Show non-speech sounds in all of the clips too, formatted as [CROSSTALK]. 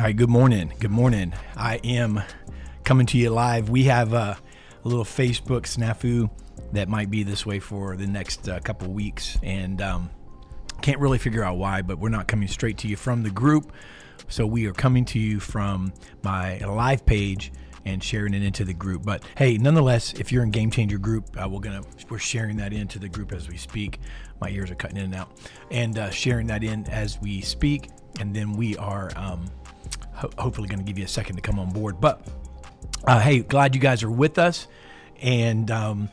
All right, good morning. Good morning. I am coming to you live. We have a little Facebook snafu that might be this way for the next uh, couple weeks, and um, can't really figure out why, but we're not coming straight to you from the group. So we are coming to you from my live page and sharing it into the group. But hey, nonetheless, if you're in Game Changer group, uh, we're gonna we're sharing that into the group as we speak. My ears are cutting in and out, and uh, sharing that in as we speak, and then we are um, ho- hopefully going to give you a second to come on board. But uh, hey, glad you guys are with us, and um,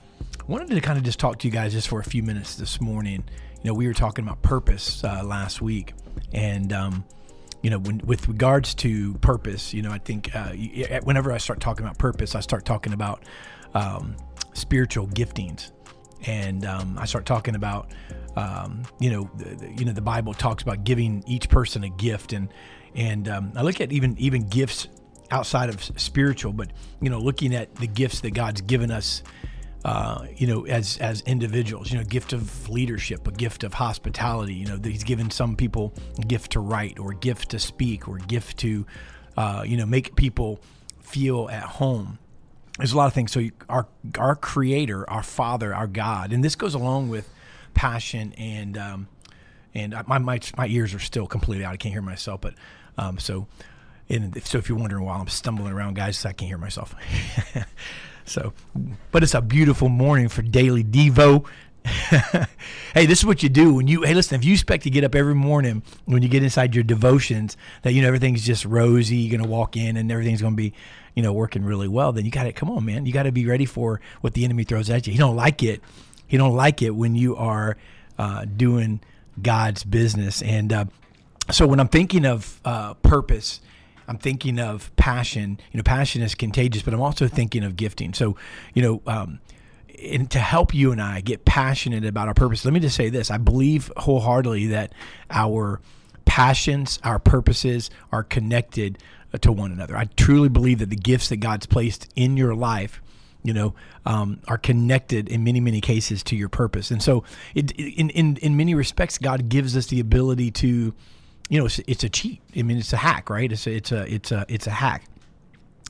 wanted to kind of just talk to you guys just for a few minutes this morning. You know, we were talking about purpose uh, last week, and um, you know, when, with regards to purpose, you know, I think uh, whenever I start talking about purpose, I start talking about um, spiritual giftings, and um, I start talking about, um, you know, the, you know, the Bible talks about giving each person a gift, and and um, I look at even even gifts outside of spiritual, but you know, looking at the gifts that God's given us uh, you know, as as individuals. You know, gift of leadership, a gift of hospitality. You know, he's given some people a gift to write, or gift to speak, or gift to, uh, you know, make people feel at home. There's a lot of things. So our our Creator, our Father, our God, and this goes along with passion and um, and my, my my ears are still completely out. I can't hear myself, but um, so. And so, if you're wondering why I'm stumbling around, guys, I can't hear myself. [LAUGHS] So, but it's a beautiful morning for daily Devo. [LAUGHS] hey, this is what you do when you. Hey, listen, if you expect to get up every morning when you get inside your devotions that you know everything's just rosy, you're gonna walk in and everything's gonna be, you know, working really well. Then you got to come on, man. You got to be ready for what the enemy throws at you. He don't like it. He don't like it when you are uh, doing God's business. And uh, so when I'm thinking of uh, purpose I'm thinking of passion. You know, passion is contagious, but I'm also thinking of gifting. So, you know, um, and to help you and I get passionate about our purpose, let me just say this: I believe wholeheartedly that our passions, our purposes are connected uh, to one another. I truly believe that the gifts that God's placed in your life you know, um, are connected in many, many cases to your purpose. And so, it, in, in, in many respects, God gives us the ability to you know, it's, it's a cheat. I mean, it's a hack, right? It's a, it's a, it's a, it's a hack.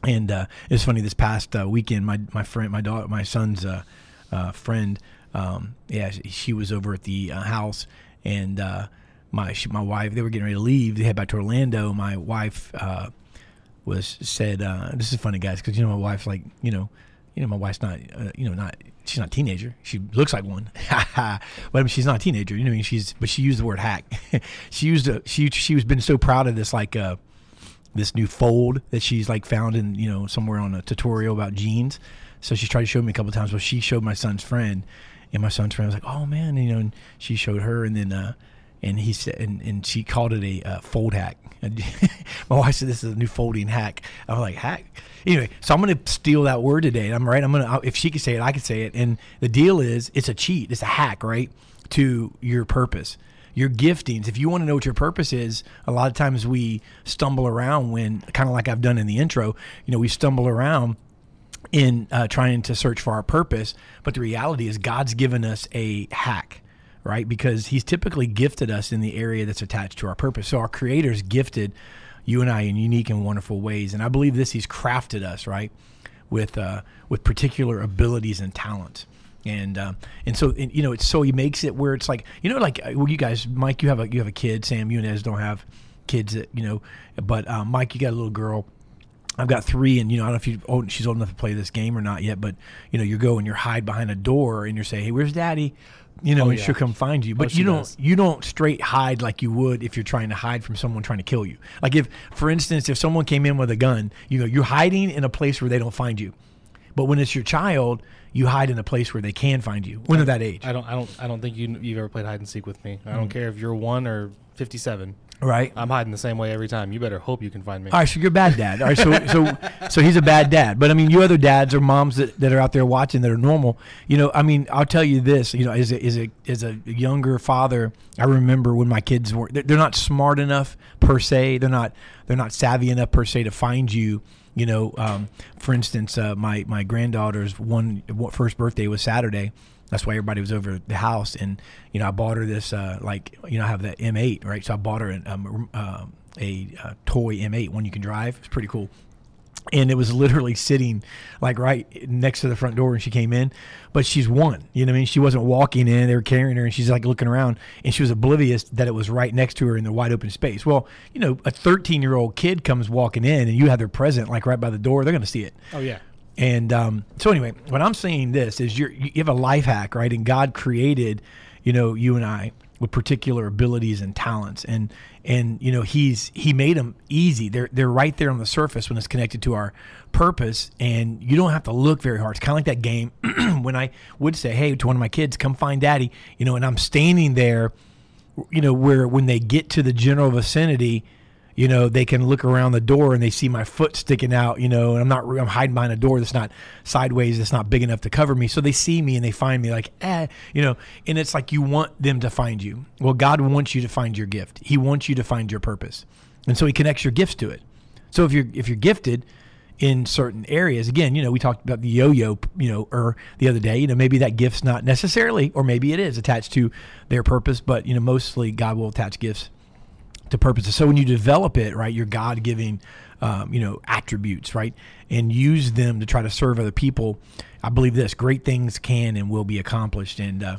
And uh, it's funny. This past uh, weekend, my my friend, my daughter, my son's uh, uh friend, um, yeah, she was over at the uh, house, and uh, my she, my wife, they were getting ready to leave. They head back to Orlando. My wife was said, "This is funny, guys, because you know my wife, like you know, you know my wife's not, you know, not she's not a teenager. She looks like one, [LAUGHS] but I mean, she's not a teenager. You know, I mean, she's but she used the word hack. [LAUGHS] she used a she she was been so proud of this like uh this new fold that she's like found in you know somewhere on a tutorial about jeans. So she tried to show me a couple times. Well, she showed my son's friend, and my son's friend was like, "Oh man," and, you know, and she showed her, and then uh, and he said, and, and she called it a uh, fold hack. [LAUGHS] my wife said, "This is a new folding hack." I was like, "Hack." Anyway, so I'm going to steal that word today. I'm right. I'm going to, if she can say it, I can say it. And the deal is, it's a cheat. It's a hack, right, to your purpose your giftings. If you want to know what your purpose is, a lot of times we stumble around when, kind of like I've done in the intro, you know, we stumble around in uh, trying to search for our purpose. But the reality is, God's given us a hack right? Because he's typically gifted us in the area that's attached to our purpose. So our creator's gifted you and I in unique and wonderful ways. And I believe this, he's crafted us, right? With, uh, with particular abilities and talents. And, uh, and so, and, you know, it's so he makes it where it's like, you know, like, uh, well, you guys, Mike, you have a, you have a kid, Sam, you and Ez don't have kids that, you know, but, um, Mike, you got a little girl. I've got three, and you know I don't know if you oh, she's old enough to play this game or not yet, but you know you go and you hide behind a door and you say, "Hey, where's Daddy?" You know, oh, yeah. she'll come find you. But oh, you don't does. you don't straight hide like you would if you're trying to hide from someone trying to kill you. Like if, for instance, if someone came in with a gun, you know, you're hiding in a place where they don't find you. But when it's your child, you hide in a place where they can find you when they're that age. I don't, I don't, I don't think you you've ever played hide and seek with me. I don't mm. care if you're one or fifty-seven. Right. I'm hiding the same way every time. You better hope you can find me. All right, so you're a bad dad. All right, so so [LAUGHS] so he's a bad dad. But I mean, you other dads or moms that, that are out there watching that are normal, you know, I mean, I'll tell you this, you know, as a as a as a younger father, I remember when my kids were they're not smart enough per se. They're not they're not savvy enough per se to find you. You know, um, for instance, uh, my my granddaughter's one first birthday was Saturday that's why everybody was over the house. And you know, I bought her this uh, like you know, I have the M8, right? So I bought her a um, uh, a toy M8, one you can drive. It's pretty cool. And it was literally sitting like right next to the front door when she came in, but she's one. You know what I mean? She wasn't walking in; they were carrying her, and she's like looking around, and she was oblivious that it was right next to her in the wide open space. Well, you know, a 13 year old kid comes walking in, and you have their present like right by the door; they're going to see it. Oh yeah. And um, so anyway, what I'm saying this is you're, you have a life hack, right? And God created, you know, you and I with particular abilities and talents, and and you know He's He made them easy. They're they're right there on the surface when it's connected to our purpose, and you don't have to look very hard. It's kind of like that game [CLEARS THROAT] when I would say, "Hey," to one of my kids, "Come find Daddy," you know, and I'm standing there, you know, where when they get to the general vicinity you know, they can look around the door and they see my foot sticking out, you know, and I'm not, I'm hiding behind a door that's not sideways, that's not big enough to cover me. So they see me and they find me like, eh, you know, and it's like you want them to find you. Well, God wants you to find your gift. He wants you to find your purpose. And so he connects your gifts to it. So if you're, if you're gifted, in certain areas. Again, you know, we talked about the yo-yo, you know, or er, the other day. You know, maybe that gift's not necessarily, or maybe it is attached to their purpose, but you know, mostly God will attach gifts to purposes. So when you develop it, right, your God giving, um, you know, attributes, right, and use them to try to serve other people, I believe this: great things can and will be accomplished. And uh,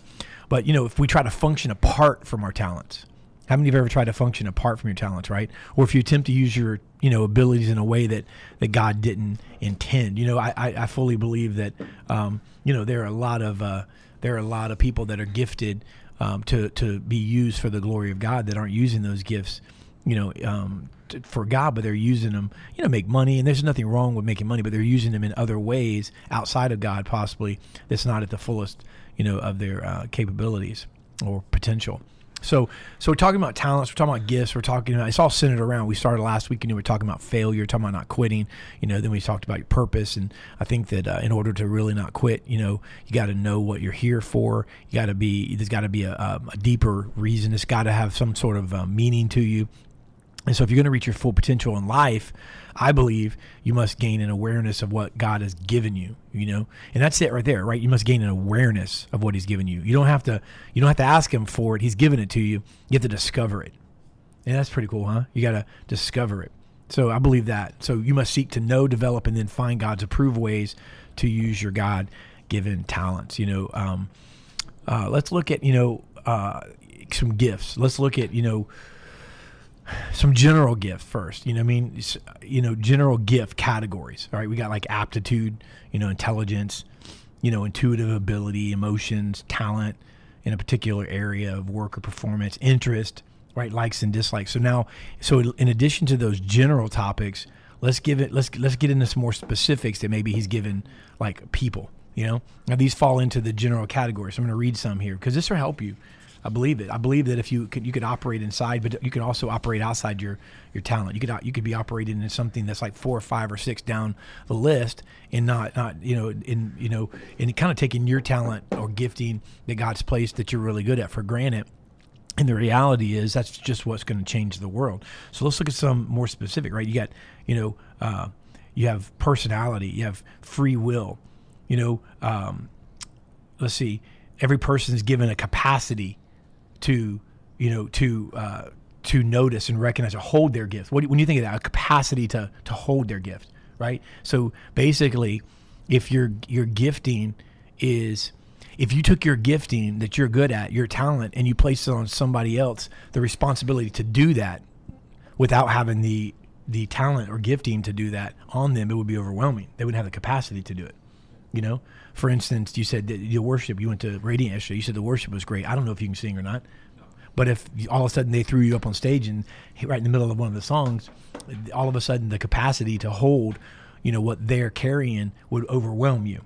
but you know, if we try to function apart from our talents, how many of you have ever tried to function apart from your talents, right? Or if you attempt to use your, you know, abilities in a way that that God didn't intend, you know, I I, I fully believe that, um, you know, there are a lot of uh, there are a lot of people that are gifted um, to to be used for the glory of God that aren't using those gifts, you know, um, to, for God, but they're using them, you know, make money. And there's nothing wrong with making money, but they're using them in other ways outside of God, possibly that's not at the fullest, you know, of their uh, capabilities or potential. So, so we're talking about talents. We're talking about gifts. We're talking about it's all centered around. We started last week and we were talking about failure, talking about not quitting. You know, then we talked about your purpose, and I think that uh, in order to really not quit, you know, you got to know what you're here for. You got to be. There's got to be a, a, deeper reason. It's got to have some sort of uh, meaning to you. And so, if you're going to reach your full potential in life, I believe you must gain an awareness of what God has given you, you know? And that's it right there, right? You must gain an awareness of what he's given you. You don't have to you don't have to ask him for it. He's given it to you. You have to discover it. And that's pretty cool, huh? You got to discover it. So I believe that. So you must seek to know, develop, and then find God's approved ways to use your God given talents. You know, um, uh, let's look at, you know, uh, some gifts. Let's look at, you know, some general gift first. You know, I mean, you know, general gift categories. All right, we got like aptitude, you know, intelligence, you know, intuitive ability, emotions, talent in a particular area of work or performance, interest, right, likes and dislikes. So now, so in addition to those general topics, let's give it. Let's let's get into some more specifics that maybe he's given like people. You know, now these fall into the general category. So I'm going to read some here because this will help you I believe it. I believe that if you could, you could operate inside, but you can also operate outside your your talent. You could you could be operating in something that's like four or five or six down the list, and not not you know in you know and kind of taking your talent or gifting that God's placed that you're really good at for granted. And the reality is that's just what's going to change the world. So let's look at some more specific. Right? You got you know uh, you have personality, you have free will. You know, um, let's see. Every person is given a capacity to you know to uh, to notice and recognize or hold their gift. What, when you think of that, a capacity to to hold their gift, right? So basically, if your your gifting is if you took your gifting that you're good at, your talent, and you placed it on somebody else, the responsibility to do that without having the the talent or gifting to do that on them, it would be overwhelming. They wouldn't have the capacity to do it. You know, for instance, you said that your worship, you went to Radiant yesterday. You said the worship was great. I don't know if you can sing or not, but if all of a sudden they threw you up on stage and right in the middle of one of the songs, all of a sudden the capacity to hold, you know, what they're carrying would overwhelm you.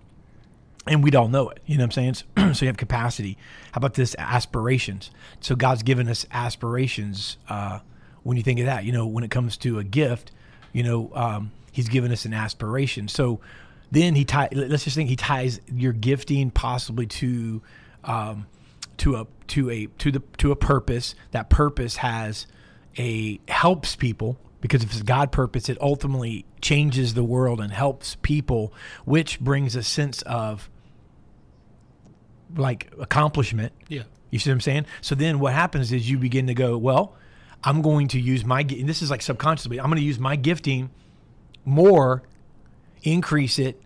And we'd all know it. You know what I'm saying? so [CLEARS THROAT] you have capacity. How about this aspirations? So God's given us aspirations. Uh, when you think of that, you know, when it comes to a gift, you know, um, He's given us an aspiration. So then he ties. Let's just think he ties your gifting possibly to, um, to a to a to the to a purpose. That purpose has a helps people because if it's God purpose, it ultimately changes the world and helps people, which brings a sense of like accomplishment. Yeah. You see what I'm saying? So then what happens is you begin to go, well, I'm going to use my and this is like subconsciously. I'm going to use my gifting more, increase it.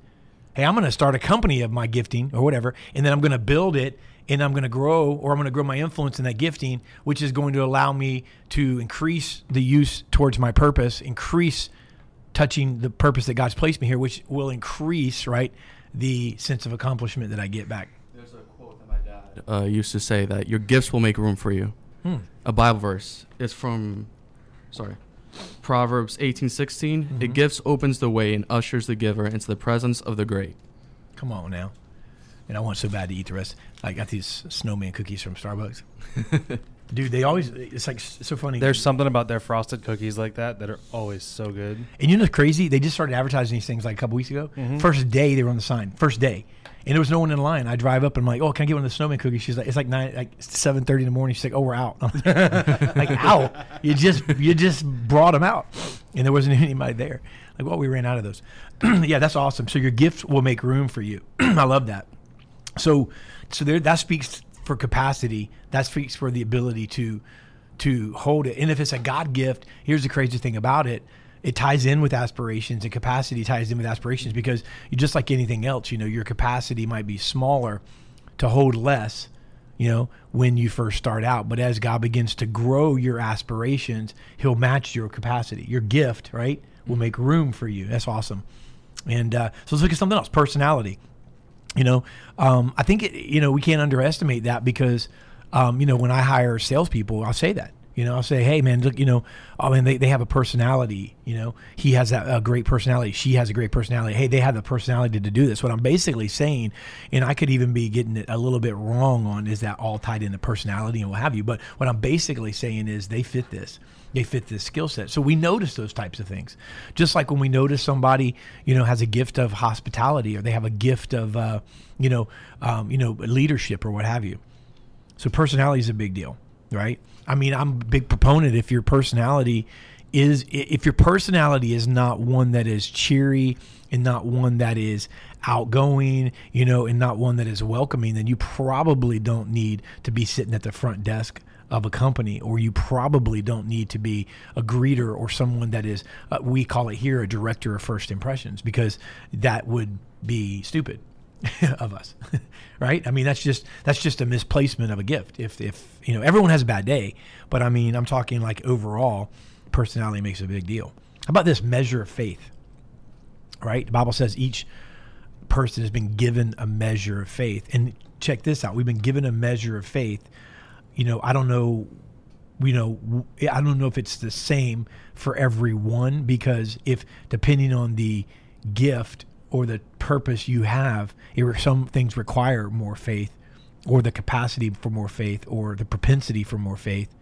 Hey, I'm going to start a company of my gifting or whatever, and then I'm going to build it and I'm going to grow or I'm going to grow my influence in that gifting, which is going to allow me to increase the use towards my purpose, increase touching the purpose that God's placed me here, which will increase, right, the sense of accomplishment that I get back. There's a quote that my dad uh, used to say that your gifts will make room for you. Hmm. A Bible verse. It's from, sorry, Proverbs 18:16. Mm-hmm. It gifts opens the way and ushers the giver into the presence of the great. Come on now. And I want so bad to eat the rest. I got these snowman cookies from Starbucks. [LAUGHS] Dude, they always, it's like so funny. There's something about their frosted cookies like that that are always so good. And you know what's crazy? They just started advertising these things like a couple weeks ago. Mhm. First day they were on the sign. First day. And there was no one in line. I drive up and I'm like, oh, can I get one of the snowman cookies? She's like, it's like nine, like seven thirty in the morning. She's like, oh, we're out. [LAUGHS] Like, out? You just, you just brought them out, and there wasn't [LAUGHS] anybody there. Like, well, we ran out of those. [CLEARS THROAT] yeah, that's awesome. So your gift will make room for you. [CLEARS THROAT] I love that. So, so there, that speaks for capacity. That speaks for the ability to, to hold it. And if it's a God gift, here's the crazy thing about it: it ties in with aspirations, and capacity ties in with aspirations because you just like anything else. You know, your capacity might be smaller to hold less. You know, when you first start out, but as God begins to grow your aspirations, He'll match your capacity. Your gift, right, will make room for you. That's awesome. And uh, so let's look at something else: personality you know um, i think it, you know we can't underestimate that because um, you know when i hire salespeople i'll say that you know i'll say hey man look you know i mean they, they have a personality you know he has a great personality she has a great personality hey they have the personality to do this what i'm basically saying and i could even be getting it a little bit wrong on is that all tied into personality and what have you but what i'm basically saying is they fit this they fit this skill set. So we notice those types of things. Just like when we notice somebody, you know, has a gift of hospitality or they have a gift of, uh, you know, um, you know, leadership or what have you. So personality is a big deal, right? I mean, I'm a big proponent if your personality is if your personality is not one that is cheery and not one that is outgoing, you know, and not one that is welcoming, then you probably don't need to be sitting at the front desk of a company or you probably don't need to be a greeter or someone that is uh, we call it here a director of first impressions because that would be stupid [LAUGHS] of us [LAUGHS] right? I mean that's just that's just a misplacement of a gift. If if you know everyone has a bad day but i mean i'm talking like overall personality makes a big deal. How about this measure of faith right? The bible says each person has been given a measure of faith. And check this out. We've been given a measure of faith. You know i don't know you know I don't know if it's the same for everyone because if depending on the gift or the purpose you have it, some things require more faith or the capacity for more faith or the propensity for more faith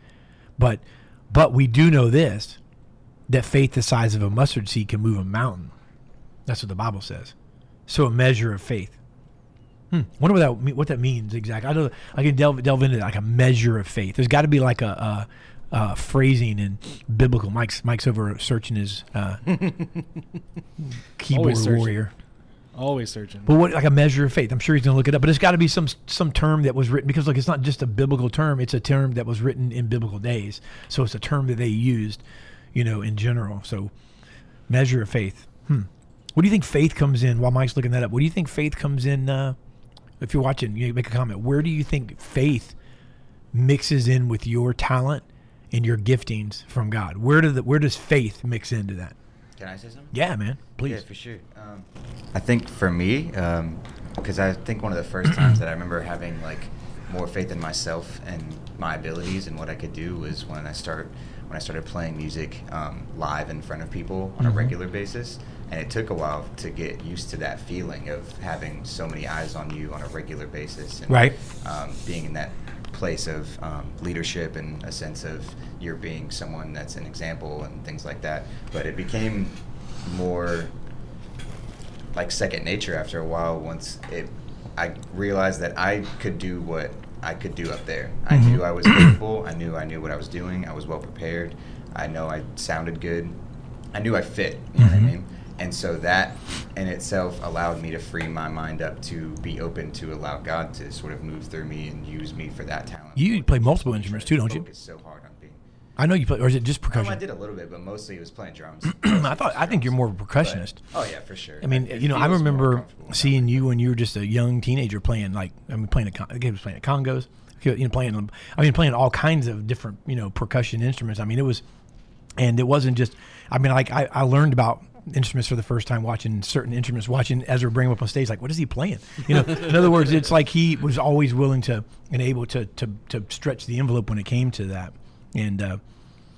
but but we do know this that faith the size of a mustard seed can move a mountain that's what the bible says so a measure of faith Hmm. Wonder what that what that means exactly. I don't. I can delve delve into that, like a measure of faith. There's got to be like a, a, a phrasing in biblical. Mike's Mike's over searching his uh, [LAUGHS] keyboard warrior. Always searching. But what like a measure of faith? I'm sure he's going to look it up. But it's got to be some some term that was written because look, it's not just a biblical term. It's a term that was written in biblical days. So it's a term that they used, you know, in general. So measure of faith. Hmm. What do you think faith comes in? While Mike's looking that up, what do you think faith comes in? Uh, if you're watching, you make a comment. Where do you think faith mixes in with your talent and your giftings from God? Where do the where does faith mix into that? Can I say something? Yeah, man. Please. Yeah, for sure. Um, I think for me, because I think one of the first times that I remember having like more faith in myself and my abilities and what I could do was when I start when I started playing music um, live in front of people on Mhm. a regular basis. And it took a while to get used to that feeling of having so many eyes on you on a regular basis. And, Right. Um, being in that place of um, leadership and a sense of you're being someone that's an example and things like that. But it became more like second nature after a while once it I realized that I could do what I could do up there. I Mhm. knew I was capable. I knew I knew what I was doing. I was well prepared. I know I sounded good. I knew I fit. You know what I Mhm. mean? And so that in itself allowed me to free my mind up to be open to allow God to sort of move through me and use me for that talent. You play multiple instruments too, don't you? So hard on being. I know you play, or is it just percussion? I did a little bit, but mostly it was playing drums. [CLEARS THROAT] I thought I think you're more of a But- percussionist. oh yeah, for sure. I mean, It you know, I remember seeing you when you were just a young teenager playing like I mean playing a con- I was playing a congas, you know, playing I mean playing all kinds of different you know percussion instruments. I mean it was, and it wasn't just I mean like I, I learned about instruments for the first time watching certain instruments watching Ezra bring them up on stage like what is he playing you know in other words it's like he was always willing to and able to to, to stretch the envelope when it came to that and uh,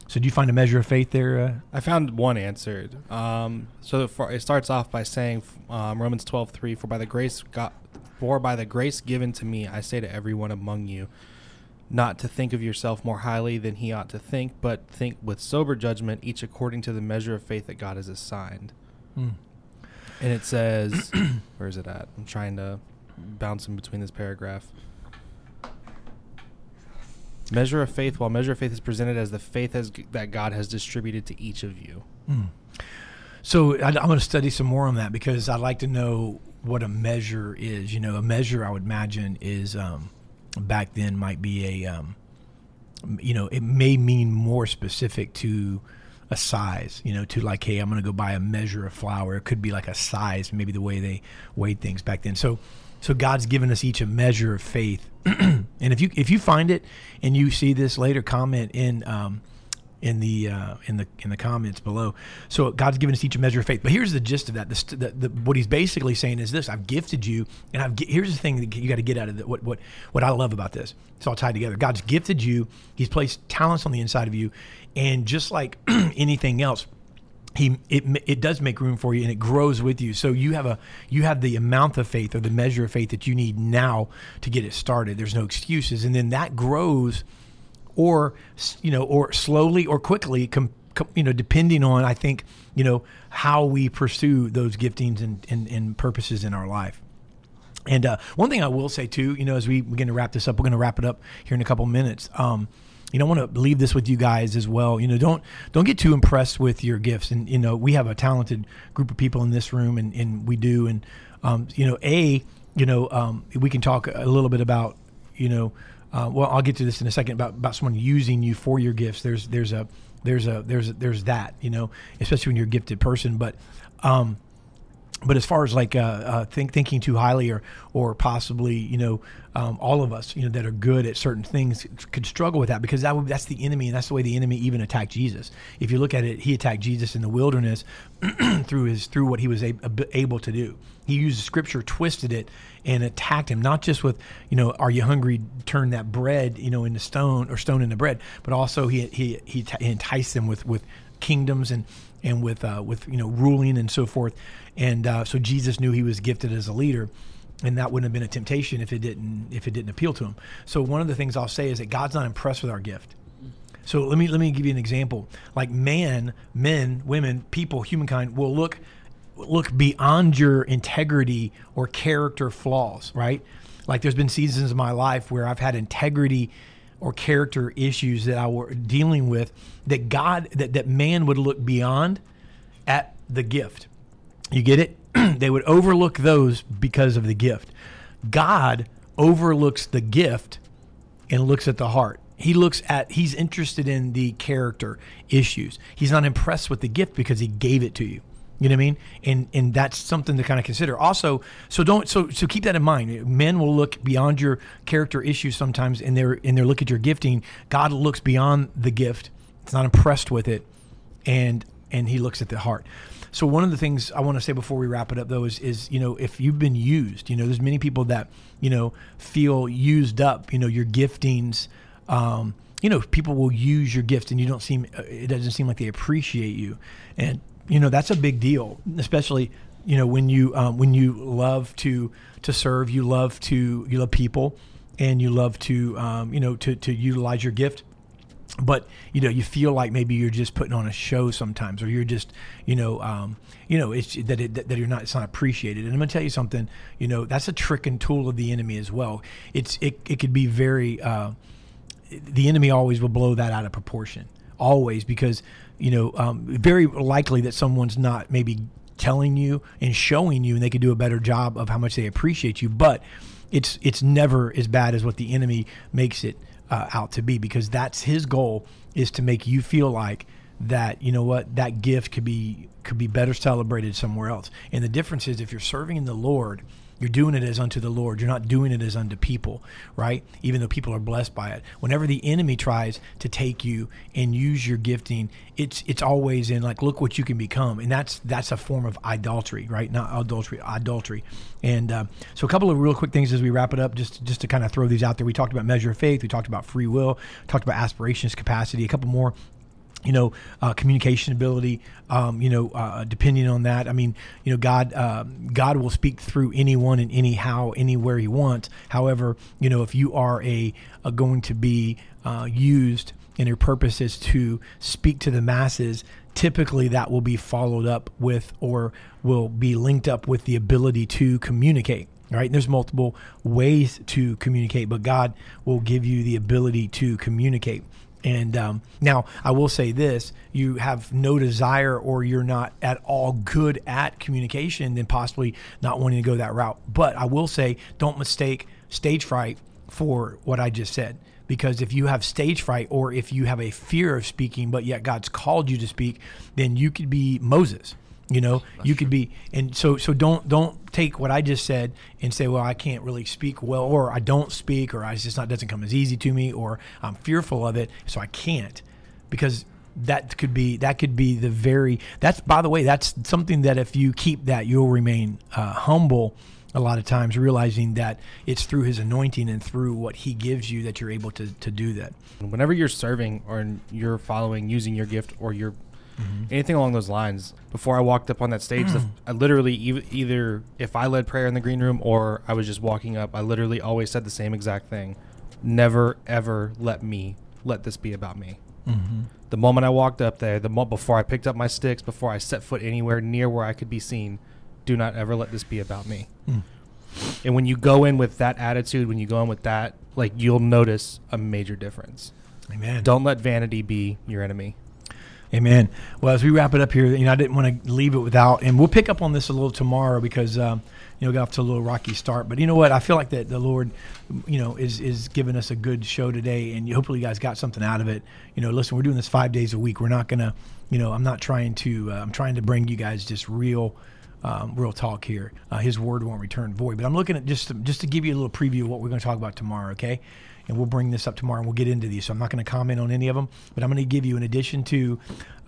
so do you find a measure of faith there uh, I found one answered. Um, so for, it starts off by saying um, Romans twelve three. For by the grace God, for by the grace given to me, I say to everyone among you, not to think of yourself more highly than he ought to think, but think with sober judgment, each according to the measure of faith that God has assigned. hmm. And it says, [CLEARS THROAT] where is it at? I'm trying to bounce in between this paragraph. Measure of faith, while measure of faith is presented as the faith has, that God has distributed to each of you. So I, I'm going to study some more on that because I'd like to know what a measure is. You know, a measure I would imagine is um, back then might be a, um, you know, it may mean more specific to a size. You know, to like, hey, I'm going to go buy a measure of flour. It could be like a size, maybe the way they weighed things back then. So, so God's given us each a measure of faith. [CLEARS THROAT] and if you if you find it and you see this later, comment in. Um, in the uh, in the in the comments below. So God's given us each a measure of faith. But here's the gist of that. The, the, the, what He's basically saying is this: I've gifted you, and I've here's the thing that you got to get out of it. What what what I love about this. It's all tied together. God's gifted you. He's placed talents on the inside of you, and just like [CLEARS THROAT] anything else. He, it, it does make room for you and it grows with you so you have a you have the amount of faith or the measure of faith that you need now to get it started there's no excuses and then that grows or you know, or slowly or quickly, com, com, you know, depending on I think you know how we pursue those giftings and, and, and purposes in our life. And uh, one thing I will say too, you know, as we begin to wrap this up, we're going to wrap it up here in a couple minutes. Um, you know, I want to leave this with you guys as well. You know, don't don't get too impressed with your gifts. And you know, we have a talented group of people in this room, and, and we do. And um, you know, a you know, um, we can talk a little bit about you know, uh, well, I'll get to this in a second about about someone using you for your gifts. There's there's a there's a there's a, there's that you know, especially when you're a gifted person, but. Um, but as far as like uh, uh, think, thinking too highly or or possibly you know um, all of us you know that are good at certain things could struggle with that because that would, that's the enemy and that's the way the enemy even attacked Jesus. If you look at it he attacked Jesus in the wilderness [CLEARS THROAT] through his through what he was a, able to do. He used scripture twisted it and attacked him not just with you know are you hungry? Turn that bread you know into stone or stone into bread but also he he he enticed them with with kingdoms and and with uh, with you know ruling and so forth. And uh, so Jesus knew he was gifted as a leader, and that wouldn't have been a temptation if it didn't if it didn't appeal to him. So one of the things I'll say is that God's not impressed with our gift. So let me let me give you an example. Like man, men, women, people, humankind will look look beyond your integrity or character flaws, right? Like there's been seasons of my life where I've had integrity or character issues that I were dealing with that God that, that man would look beyond at the gift. You get it? [CLEARS THROAT] they would overlook those because of the gift. God overlooks the gift and looks at the heart. He looks at he's interested in the character issues. He's not impressed with the gift because he gave it to you. You know what I mean? And and that's something to kind of consider. Also, so don't so so keep that in mind. Men will look beyond your character issues sometimes and they're and they look at your gifting. God looks beyond the gift. It's not impressed with it and and he looks at the heart. So one of the things I want to say before we wrap it up though is is you know if you've been used, you know there's many people that you know feel used up, you know your giftings um, you know people will use your gift and you don't seem it doesn't seem like they appreciate you. And you know that's a big deal especially you know when you um, when you love to to serve you love to you love people and you love to um, you know to to utilize your gift but you know you feel like maybe you're just putting on a show sometimes or you're just you know um, you know it's that, it, that you're not it's not appreciated. And i'm going to tell you something you know that's a trick and tool of the enemy as well. It's it, it could be very uh, the enemy always will blow that out of proportion. Always because you know um, very likely that someone's not maybe telling you and showing you and they could do a better job of how much they appreciate you. But it's it's never as bad as what the enemy makes it uh, out to be because that's his goal is to make you feel like that you know what that gift could be could be better celebrated somewhere else. And the difference is if you're serving in the Lord, you're doing it as unto the Lord. You're not doing it as unto people, right? Even though people are blessed by it. Whenever the enemy tries to take you and use your gifting, it's it's always in like, look what you can become, and that's that's a form of idolatry, right? Not adultery, adultery. And uh, so, a couple of real quick things as we wrap it up, just just to kind of throw these out there. We talked about measure of faith. We talked about free will. Talked about aspirations, capacity. A couple more you know, uh, communication ability, um, you know, uh, depending on that. I mean, you know, God, uh, God will speak through anyone and anyhow, anywhere He wants. However, you know, if you are a, a going to be uh, used and your purpose is to speak to the masses, typically that will be followed up with or will be linked up with the ability to communicate. Right, and there's multiple ways to communicate, but God will give you the ability to communicate. And um, now I will say this you have no desire or you're not at all good at communication, then possibly not wanting to go that route. But I will say don't mistake stage fright for what I just said. Because if you have stage fright or if you have a fear of speaking, but yet God's called you to speak, then you could be Moses you know, That's you could true. be, and so so don't don't take what I just said and say, well, I can't really speak well, or I don't speak, or I just not doesn't come as easy to me, or I'm fearful of it, so I can't, because that could be that could be the very that's by the way that's something that if you keep that you'll remain uh, humble a lot of times realizing that it's through his anointing and through what he gives you that you're able to, to do that whenever you're serving or you're following using your gift or you're mm-hmm. anything along those lines. Before I walked up on that stage, the, I literally e- either if I led prayer in the green room or I was just walking up, I literally always said the same exact thing: "Never ever let me let this be about me." Mm-hmm. The moment I walked up there, the mo- before I picked up my sticks, before I set foot anywhere near where I could be seen, do not ever let this be about me. Mm. And when you go in with that attitude, when you go in with that, like you'll notice a major difference. Amen. Don't let vanity be your enemy. Amen. Well, as we wrap it up here, you know, I didn't want to leave it without, and we'll pick up on this a little tomorrow because, um, you know, got off to a little rocky start. But you know what? I feel like that the Lord, you know, is is giving us a good show today, and hopefully you guys got something out of it. You know, listen, we're doing this five days a week. We're not gonna, you know, I'm not trying to. Uh, I'm trying to bring you guys just real. Um, real talk here. Uh, his word won't return void. But I'm looking at just to, just to give you a little preview of what we're going to talk about tomorrow. Okay, and we'll bring this up tomorrow and we'll get into these. So I'm not going to comment on any of them, but I'm going to give you, in addition to,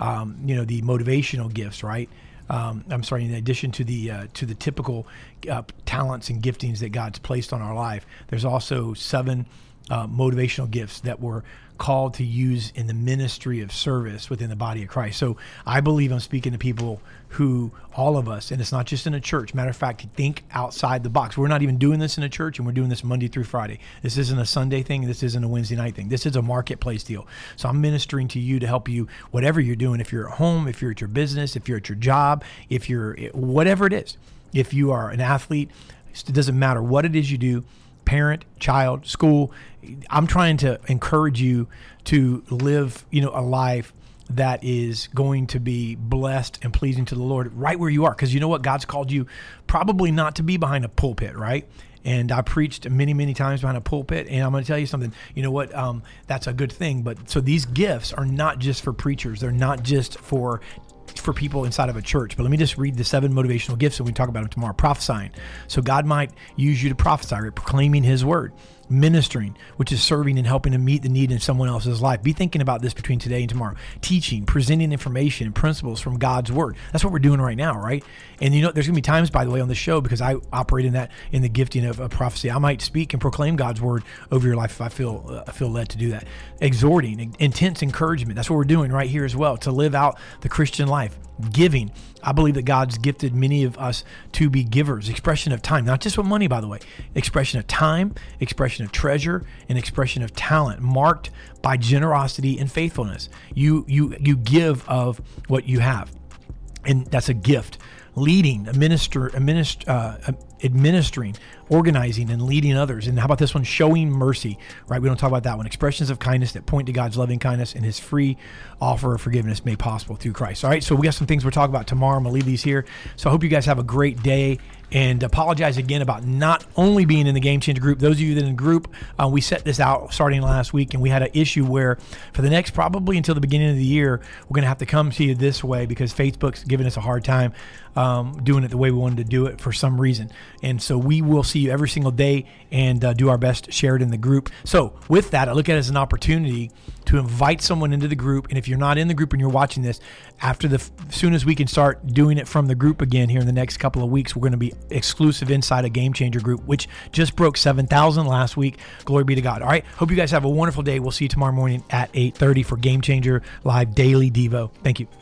um, you know, the motivational gifts, right? Um, I'm sorry, in addition to the uh, to the typical uh, talents and giftings that God's placed on our life, there's also seven uh, motivational gifts that were called to use in the ministry of service within the body of Christ. So I believe I'm speaking to people who, all of us, and it's not just in a church. Matter of fact, think outside the box. We're not even doing this in a church, and we're doing this Monday through Friday. This isn't a Sunday thing. This isn't a Wednesday night thing. This is a marketplace deal. So I'm ministering to you to help you, whatever you're doing. If you're at home, if you're at your business, if you're at your job, if you're whatever it is, if you are an athlete, it doesn't matter what it is you do parent, child, school. I'm trying to encourage you to live, you know, a life that is going to be blessed and pleasing to the Lord right where you are. Because you know what? God's called you probably not to be behind a pulpit, right? And I preached many, many times behind a pulpit. And I'm going to tell you something. You know what? Um, that's a good thing. But so these gifts are not just for preachers. They're not just for for people inside of a church. But let me just read the seven motivational gifts and we talk about them tomorrow. Prophesying. So God might use you to prophesy, right? proclaiming his word ministering, which is serving and helping to meet the need in someone else's life. Be thinking about this between today and tomorrow. Teaching, presenting information and principles from God's word. That's what we're doing right now, right? And you know, there's gonna be times, by the way, on the show because I operate in that in the gifting of, of prophecy. I might speak and proclaim God's word over your life if I feel uh, feel led to do that. Exhorting, intense encouragement. That's what we're doing right here as well to live out the Christian life. Giving. I believe that God's gifted many of us to be givers. Expression of time, not just with money, by the way. Expression of time, expression of treasure, and expression of talent, marked by generosity and faithfulness. You you you give of what you have, and that's a gift. Leading, a minister, a minister, uh, administering, organizing, and leading others. And how about this one? Showing mercy, right? We don't talk about that one. Expressions of kindness that point to God's loving kindness and his free offer of forgiveness made possible through Christ. All right, so we got some things we're talking about tomorrow. I'm going to leave these here. So I hope you guys have a great day and apologize again about not only being in the game changer group those of you that in the group uh, we set this out starting last week and we had an issue where for the next probably until the beginning of the year we're going to have to come to you this way because facebook's giving us a hard time um, doing it the way we wanted to do it for some reason and so we will see you every single day and uh, do our best to share it in the group so with that i look at it as an opportunity to invite someone into the group. And if you're not in the group and you're watching this, after the soon as we can start doing it from the group again here in the next couple of weeks, we're going to be exclusive inside a Game Changer group, which just broke 7,000 last week. Glory be to God. All right. Hope you guys have a wonderful day. We'll see you tomorrow morning at 8:30 for Game Changer Live Daily Devo. Thank you.